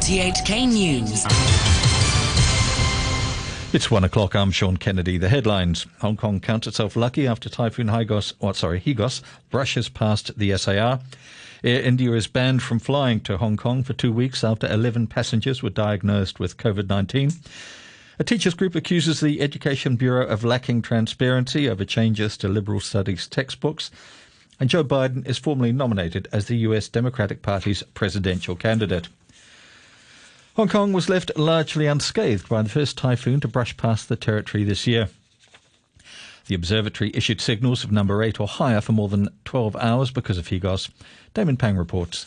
RTHK News. It's one o'clock. I'm Sean Kennedy. The headlines: Hong Kong counts itself lucky after Typhoon Higos, oh, sorry, Higos brushes past the SAR. Air India is banned from flying to Hong Kong for two weeks after 11 passengers were diagnosed with COVID-19. A teachers group accuses the Education Bureau of lacking transparency over changes to liberal studies textbooks. And Joe Biden is formally nominated as the US Democratic Party's presidential candidate. Hong Kong was left largely unscathed by the first typhoon to brush past the territory this year. The observatory issued signals of number 8 or higher for more than 12 hours because of Higos. Damon Pang reports.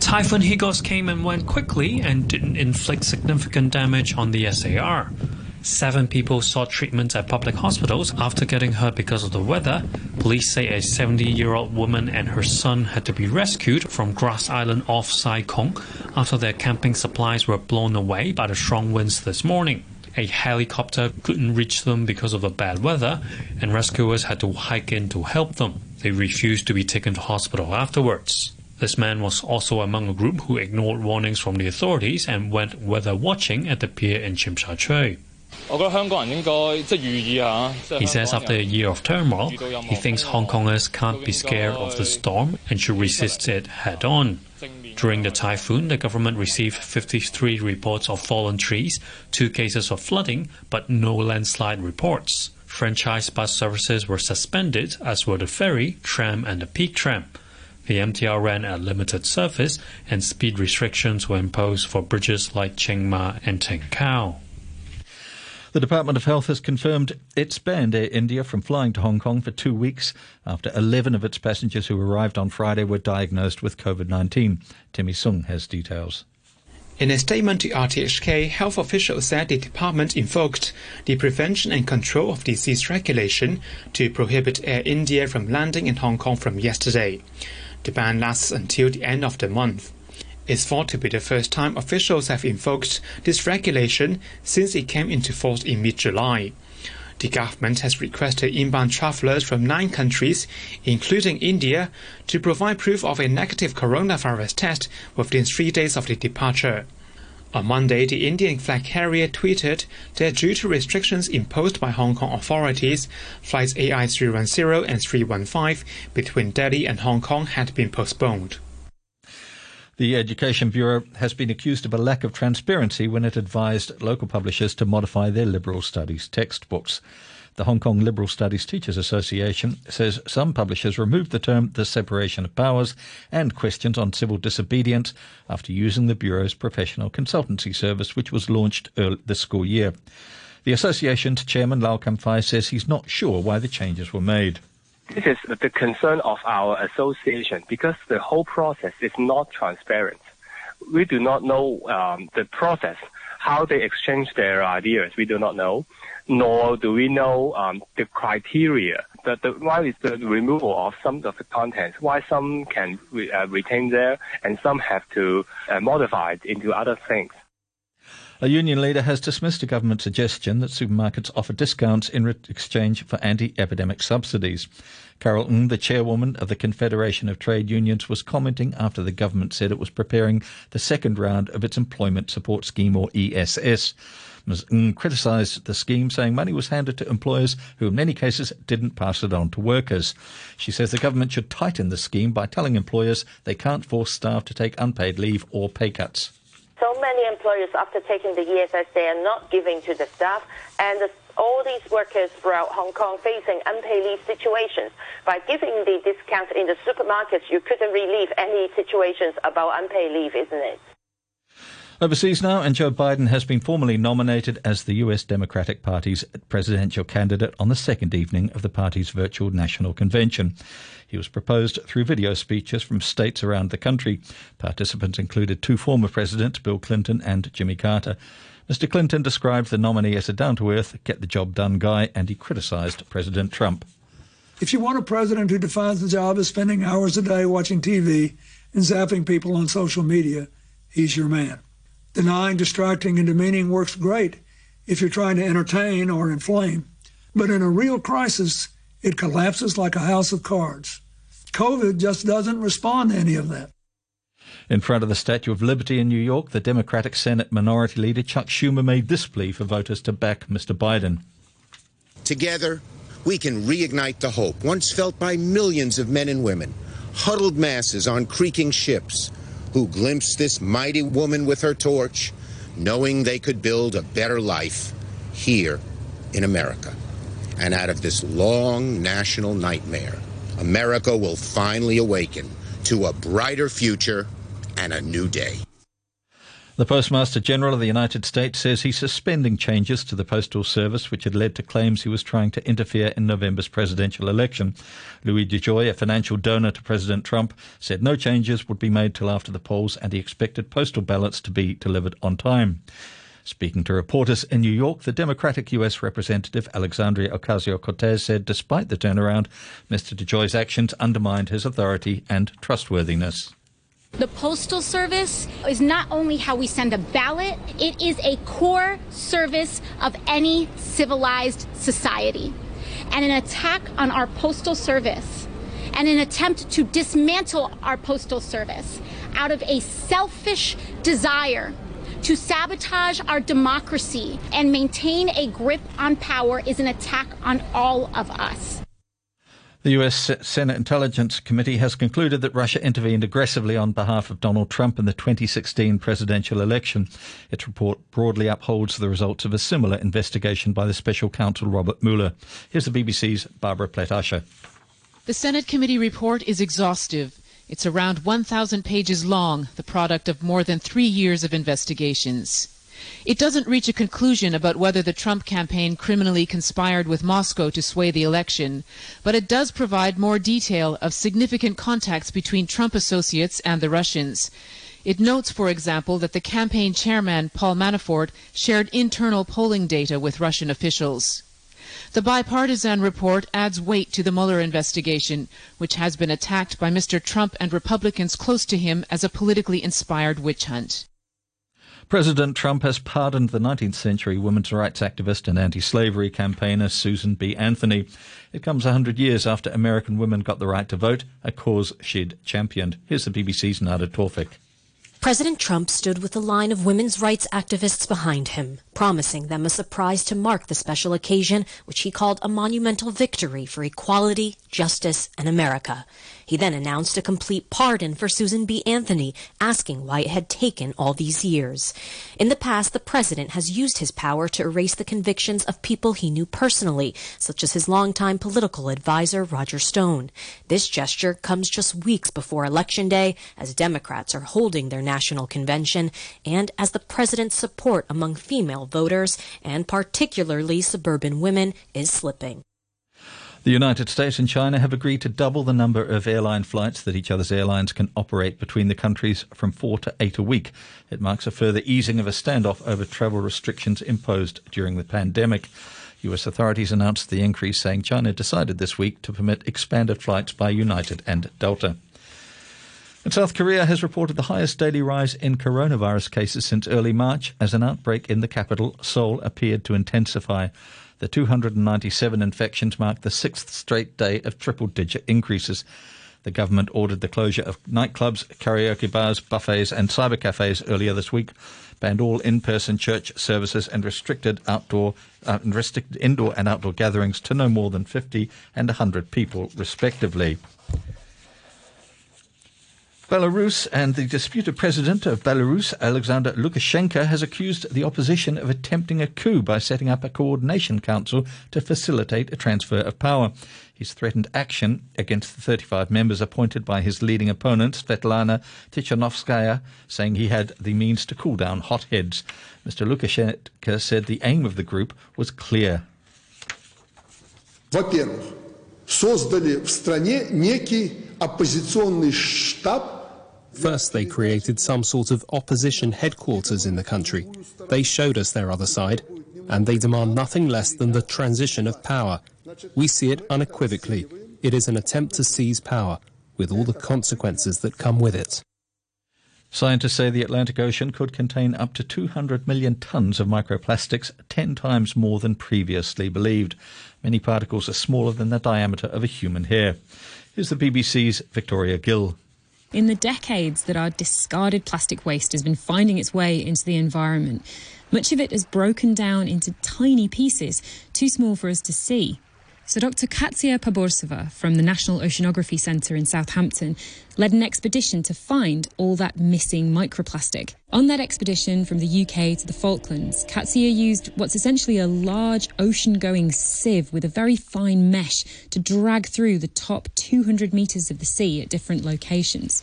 Typhoon Higos came and went quickly and didn't inflict significant damage on the SAR. Seven people sought treatment at public hospitals after getting hurt because of the weather. Police say a 70 year old woman and her son had to be rescued from Grass Island off Sai Kung after their camping supplies were blown away by the strong winds this morning. A helicopter couldn't reach them because of the bad weather, and rescuers had to hike in to help them. They refused to be taken to hospital afterwards. This man was also among a group who ignored warnings from the authorities and went weather watching at the pier in He says after a year of turmoil, he thinks Hong Kongers can't be scared of the storm and should resist it head on. During the typhoon, the government received 53 reports of fallen trees, two cases of flooding, but no landslide reports. Franchise bus services were suspended, as were the ferry, tram, and the peak tram. The MTR ran at limited service, and speed restrictions were imposed for bridges like Tsing Ma and Ting Kau. The Department of Health has confirmed it's banned Air India from flying to Hong Kong for two weeks after 11 of its passengers who arrived on Friday were diagnosed with COVID 19. Timmy Sung has details. In a statement to RTHK, health officials said the department invoked the Prevention and Control of Disease Regulation to prohibit Air India from landing in Hong Kong from yesterday. The ban lasts until the end of the month is thought to be the first time officials have invoked this regulation since it came into force in mid July. The government has requested inbound travelers from nine countries, including India, to provide proof of a negative coronavirus test within three days of the departure. On Monday, the Indian flag carrier tweeted that due to restrictions imposed by Hong Kong authorities, flights AI 310 and 315 between Delhi and Hong Kong had been postponed. The Education Bureau has been accused of a lack of transparency when it advised local publishers to modify their liberal studies textbooks. The Hong Kong Liberal Studies Teachers Association says some publishers removed the term the separation of powers and questions on civil disobedience after using the Bureau's professional consultancy service, which was launched this school year. The association's chairman, Lau Kam Fai, says he's not sure why the changes were made. This is the concern of our association because the whole process is not transparent. We do not know um, the process, how they exchange their ideas. We do not know, nor do we know um, the criteria. The, the, why is the removal of some of the contents? Why some can re, uh, retain there and some have to uh, modify it into other things? A union leader has dismissed a government suggestion that supermarkets offer discounts in exchange for anti-epidemic subsidies. Carol Ng, the chairwoman of the Confederation of Trade Unions, was commenting after the government said it was preparing the second round of its Employment Support Scheme, or ESS. Ms. Ng criticised the scheme, saying money was handed to employers who, in many cases, didn't pass it on to workers. She says the government should tighten the scheme by telling employers they can't force staff to take unpaid leave or pay cuts so many employers, after taking the ESS, they are not giving to the staff, and the, all these workers throughout Hong Kong facing unpaid leave situations. By giving the discounts in the supermarkets, you couldn't relieve any situations about unpaid leave, isn't it? Overseas now, and Joe Biden has been formally nominated as the US Democratic Party's presidential candidate on the second evening of the party's virtual national convention. He was proposed through video speeches from states around the country. Participants included two former presidents, Bill Clinton and Jimmy Carter. Mr. Clinton described the nominee as a down to earth, get the job done guy, and he criticized President Trump. If you want a president who defines the job as spending hours a day watching TV and zapping people on social media, he's your man. Denying, distracting, and demeaning works great if you're trying to entertain or inflame. But in a real crisis, it collapses like a house of cards. COVID just doesn't respond to any of that. In front of the Statue of Liberty in New York, the Democratic Senate Minority Leader Chuck Schumer made this plea for voters to back Mr. Biden. Together, we can reignite the hope once felt by millions of men and women, huddled masses on creaking ships, who glimpsed this mighty woman with her torch, knowing they could build a better life here in America. And out of this long national nightmare, America will finally awaken to a brighter future and a new day. The Postmaster General of the United States says he's suspending changes to the Postal Service which had led to claims he was trying to interfere in November's presidential election. Louis DeJoy, a financial donor to President Trump, said no changes would be made till after the polls and he expected postal ballots to be delivered on time. Speaking to reporters in New York, the Democratic U.S. Representative Alexandria Ocasio Cortez said despite the turnaround, Mr. DeJoy's actions undermined his authority and trustworthiness. The Postal Service is not only how we send a ballot, it is a core service of any civilized society. And an attack on our Postal Service and an attempt to dismantle our Postal Service out of a selfish desire to sabotage our democracy and maintain a grip on power is an attack on all of us. The U.S. Senate Intelligence Committee has concluded that Russia intervened aggressively on behalf of Donald Trump in the 2016 presidential election. Its report broadly upholds the results of a similar investigation by the special counsel Robert Mueller. Here's the BBC's Barbara Plett-Usher. The Senate committee report is exhaustive. It's around 1,000 pages long, the product of more than three years of investigations. It doesn't reach a conclusion about whether the Trump campaign criminally conspired with Moscow to sway the election, but it does provide more detail of significant contacts between Trump associates and the Russians. It notes, for example, that the campaign chairman, Paul Manafort, shared internal polling data with Russian officials. The bipartisan report adds weight to the Mueller investigation, which has been attacked by Mr. Trump and Republicans close to him as a politically inspired witch hunt. President Trump has pardoned the 19th century women's rights activist and anti slavery campaigner Susan B. Anthony. It comes 100 years after American women got the right to vote, a cause she'd championed. Here's the BBC's Nada Tawfik. President Trump stood with a line of women's rights activists behind him, promising them a surprise to mark the special occasion, which he called a monumental victory for equality, justice, and America. He then announced a complete pardon for Susan B. Anthony, asking why it had taken all these years. In the past, the president has used his power to erase the convictions of people he knew personally, such as his longtime political advisor, Roger Stone. This gesture comes just weeks before Election Day, as Democrats are holding their national convention, and as the president's support among female voters, and particularly suburban women, is slipping. The United States and China have agreed to double the number of airline flights that each other's airlines can operate between the countries from four to eight a week. It marks a further easing of a standoff over travel restrictions imposed during the pandemic. U.S. authorities announced the increase, saying China decided this week to permit expanded flights by United and Delta. And South Korea has reported the highest daily rise in coronavirus cases since early March as an outbreak in the capital, Seoul, appeared to intensify. The 297 infections marked the sixth straight day of triple digit increases. The government ordered the closure of nightclubs, karaoke bars, buffets, and cyber cafes earlier this week, banned all in person church services, and restricted outdoor uh, restricted indoor and outdoor gatherings to no more than 50 and 100 people, respectively. Belarus and the disputed president of Belarus, Alexander Lukashenko, has accused the opposition of attempting a coup by setting up a coordination council to facilitate a transfer of power. He's threatened action against the 35 members appointed by his leading opponent, Svetlana Tikhanovskaya, saying he had the means to cool down hot heads. Mr. Lukashenko said the aim of the group was clear. Во-первых, создали в стране некий оппозиционный штаб First, they created some sort of opposition headquarters in the country. They showed us their other side, and they demand nothing less than the transition of power. We see it unequivocally. It is an attempt to seize power, with all the consequences that come with it. Scientists say the Atlantic Ocean could contain up to 200 million tons of microplastics, 10 times more than previously believed. Many particles are smaller than the diameter of a human hair. Here's the BBC's Victoria Gill. In the decades that our discarded plastic waste has been finding its way into the environment, much of it has broken down into tiny pieces, too small for us to see. So Dr. Katya Pabortsava from the National Oceanography Centre in Southampton led an expedition to find all that missing microplastic. On that expedition from the UK to the Falklands, Katya used what's essentially a large ocean-going sieve with a very fine mesh to drag through the top 200 metres of the sea at different locations.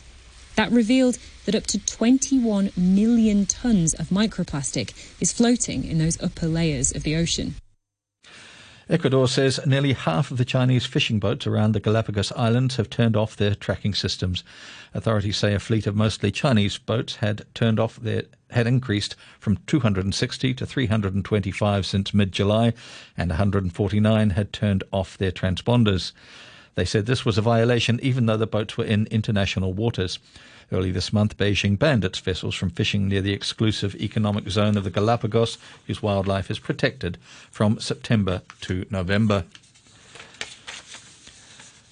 That revealed that up to 21 million tonnes of microplastic is floating in those upper layers of the ocean. Ecuador says nearly half of the Chinese fishing boats around the Galapagos Islands have turned off their tracking systems. Authorities say a fleet of mostly Chinese boats had turned off their had increased from 260 to 325 since mid-July, and 149 had turned off their transponders. They said this was a violation even though the boats were in international waters. Early this month, Beijing banned its vessels from fishing near the exclusive economic zone of the Galapagos, whose wildlife is protected from September to November.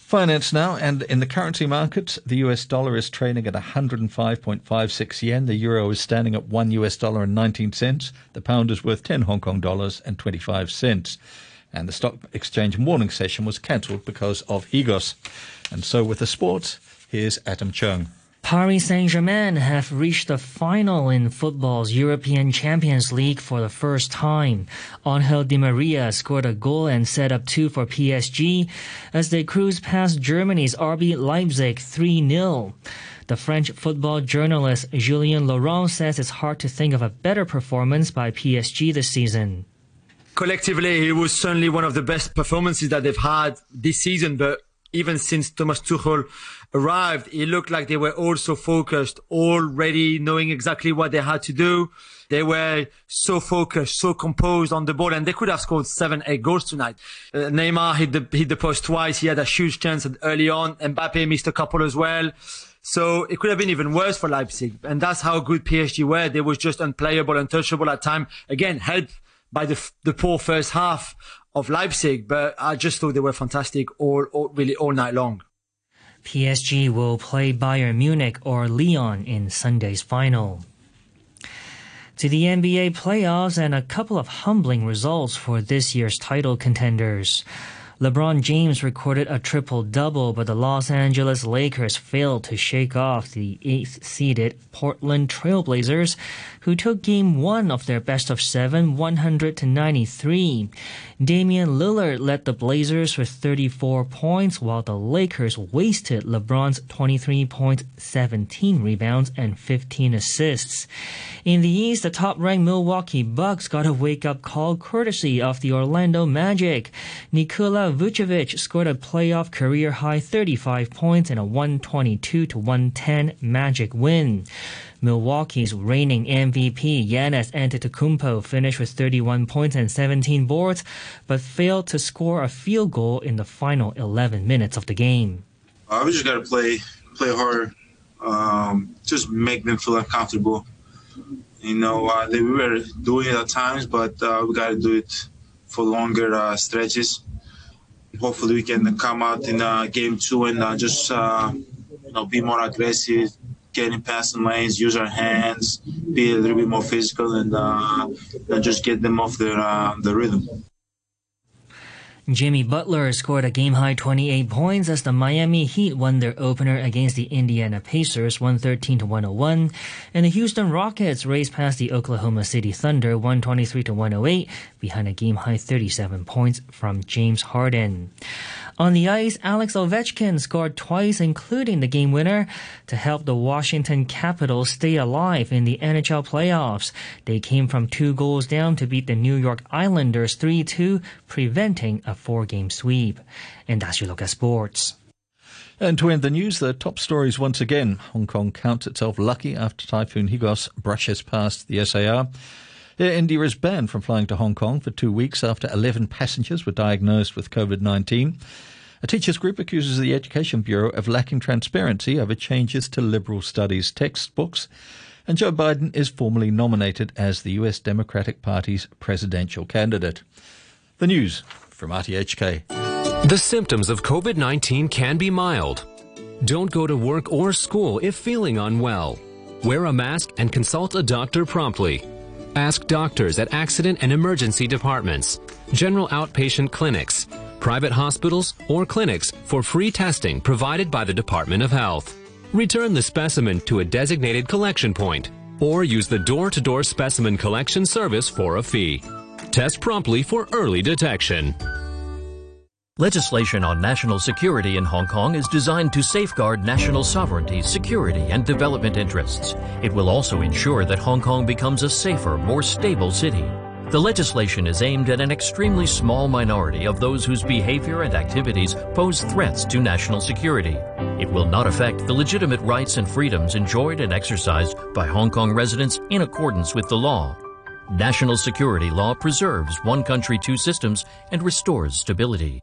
Finance now, and in the currency markets, the US dollar is trading at 105.56 yen. The euro is standing at 1 US dollar and 19 cents. The pound is worth 10 Hong Kong dollars and 25 cents. And the stock exchange morning session was cancelled because of Higos. And so with the sports, here's Adam Chung. Paris Saint-Germain have reached the final in football's European Champions League for the first time. Angel Di Maria scored a goal and set up two for PSG as they cruise past Germany's RB Leipzig 3-0. The French football journalist Julien Laurent says it's hard to think of a better performance by PSG this season. Collectively, it was certainly one of the best performances that they've had this season, but even since Thomas Tuchel arrived, it looked like they were all so focused, already knowing exactly what they had to do. They were so focused, so composed on the ball, and they could have scored seven, eight goals tonight. Uh, Neymar hit the hit the post twice. He had a huge chance early on. Mbappe missed a couple as well. So it could have been even worse for Leipzig, and that's how good PSG were. They were just unplayable, untouchable at time. Again, helped by the the poor first half of Leipzig, but I just thought they were fantastic all, all really all night long. PSG will play Bayern Munich or Lyon in Sunday's final. To the NBA playoffs and a couple of humbling results for this year's title contenders. LeBron James recorded a triple double, but the Los Angeles Lakers failed to shake off the eighth seeded Portland Trailblazers, who took game one of their best of seven, 100 to 93. Damian Lillard led the Blazers with 34 points, while the Lakers wasted LeBron's 23 points, 17 rebounds, and 15 assists. In the East, the top-ranked Milwaukee Bucks got a wake-up call courtesy of the Orlando Magic. Nikola Vucevic scored a playoff career-high 35 points in a 122 to 110 Magic win. Milwaukee's reigning MVP Giannis Antetokounmpo finished with 31 points and 17 boards, but failed to score a field goal in the final 11 minutes of the game. Uh, we just got to play play hard, um, just make them feel uncomfortable. You know, uh, they, we were doing it at times, but uh, we got to do it for longer uh, stretches. Hopefully, we can come out in uh, game two and uh, just you know be more aggressive, getting past the lanes, use our hands, be a little bit more physical, and, uh, and just get them off their uh, the rhythm. Jimmy Butler scored a game high 28 points as the Miami Heat won their opener against the Indiana Pacers 113 to 101, and the Houston Rockets raced past the Oklahoma City Thunder 123 to 108 behind a game high 37 points from James Harden. On the ice, Alex Ovechkin scored twice, including the game winner, to help the Washington Capitals stay alive in the NHL playoffs. They came from two goals down to beat the New York Islanders 3-2, preventing a four-game sweep. And that's your look at sports. And to end the news, the top stories once again. Hong Kong counts itself lucky after Typhoon Hagos brushes past the SAR. India is banned from flying to Hong Kong for two weeks after 11 passengers were diagnosed with COVID 19. A teachers group accuses the Education Bureau of lacking transparency over changes to liberal studies textbooks. And Joe Biden is formally nominated as the US Democratic Party's presidential candidate. The news from RTHK. The symptoms of COVID 19 can be mild. Don't go to work or school if feeling unwell. Wear a mask and consult a doctor promptly. Ask doctors at accident and emergency departments, general outpatient clinics, private hospitals, or clinics for free testing provided by the Department of Health. Return the specimen to a designated collection point or use the door-to-door specimen collection service for a fee. Test promptly for early detection. Legislation on national security in Hong Kong is designed to safeguard national sovereignty, security, and development interests. It will also ensure that Hong Kong becomes a safer, more stable city. The legislation is aimed at an extremely small minority of those whose behavior and activities pose threats to national security. It will not affect the legitimate rights and freedoms enjoyed and exercised by Hong Kong residents in accordance with the law. National security law preserves one country, two systems and restores stability.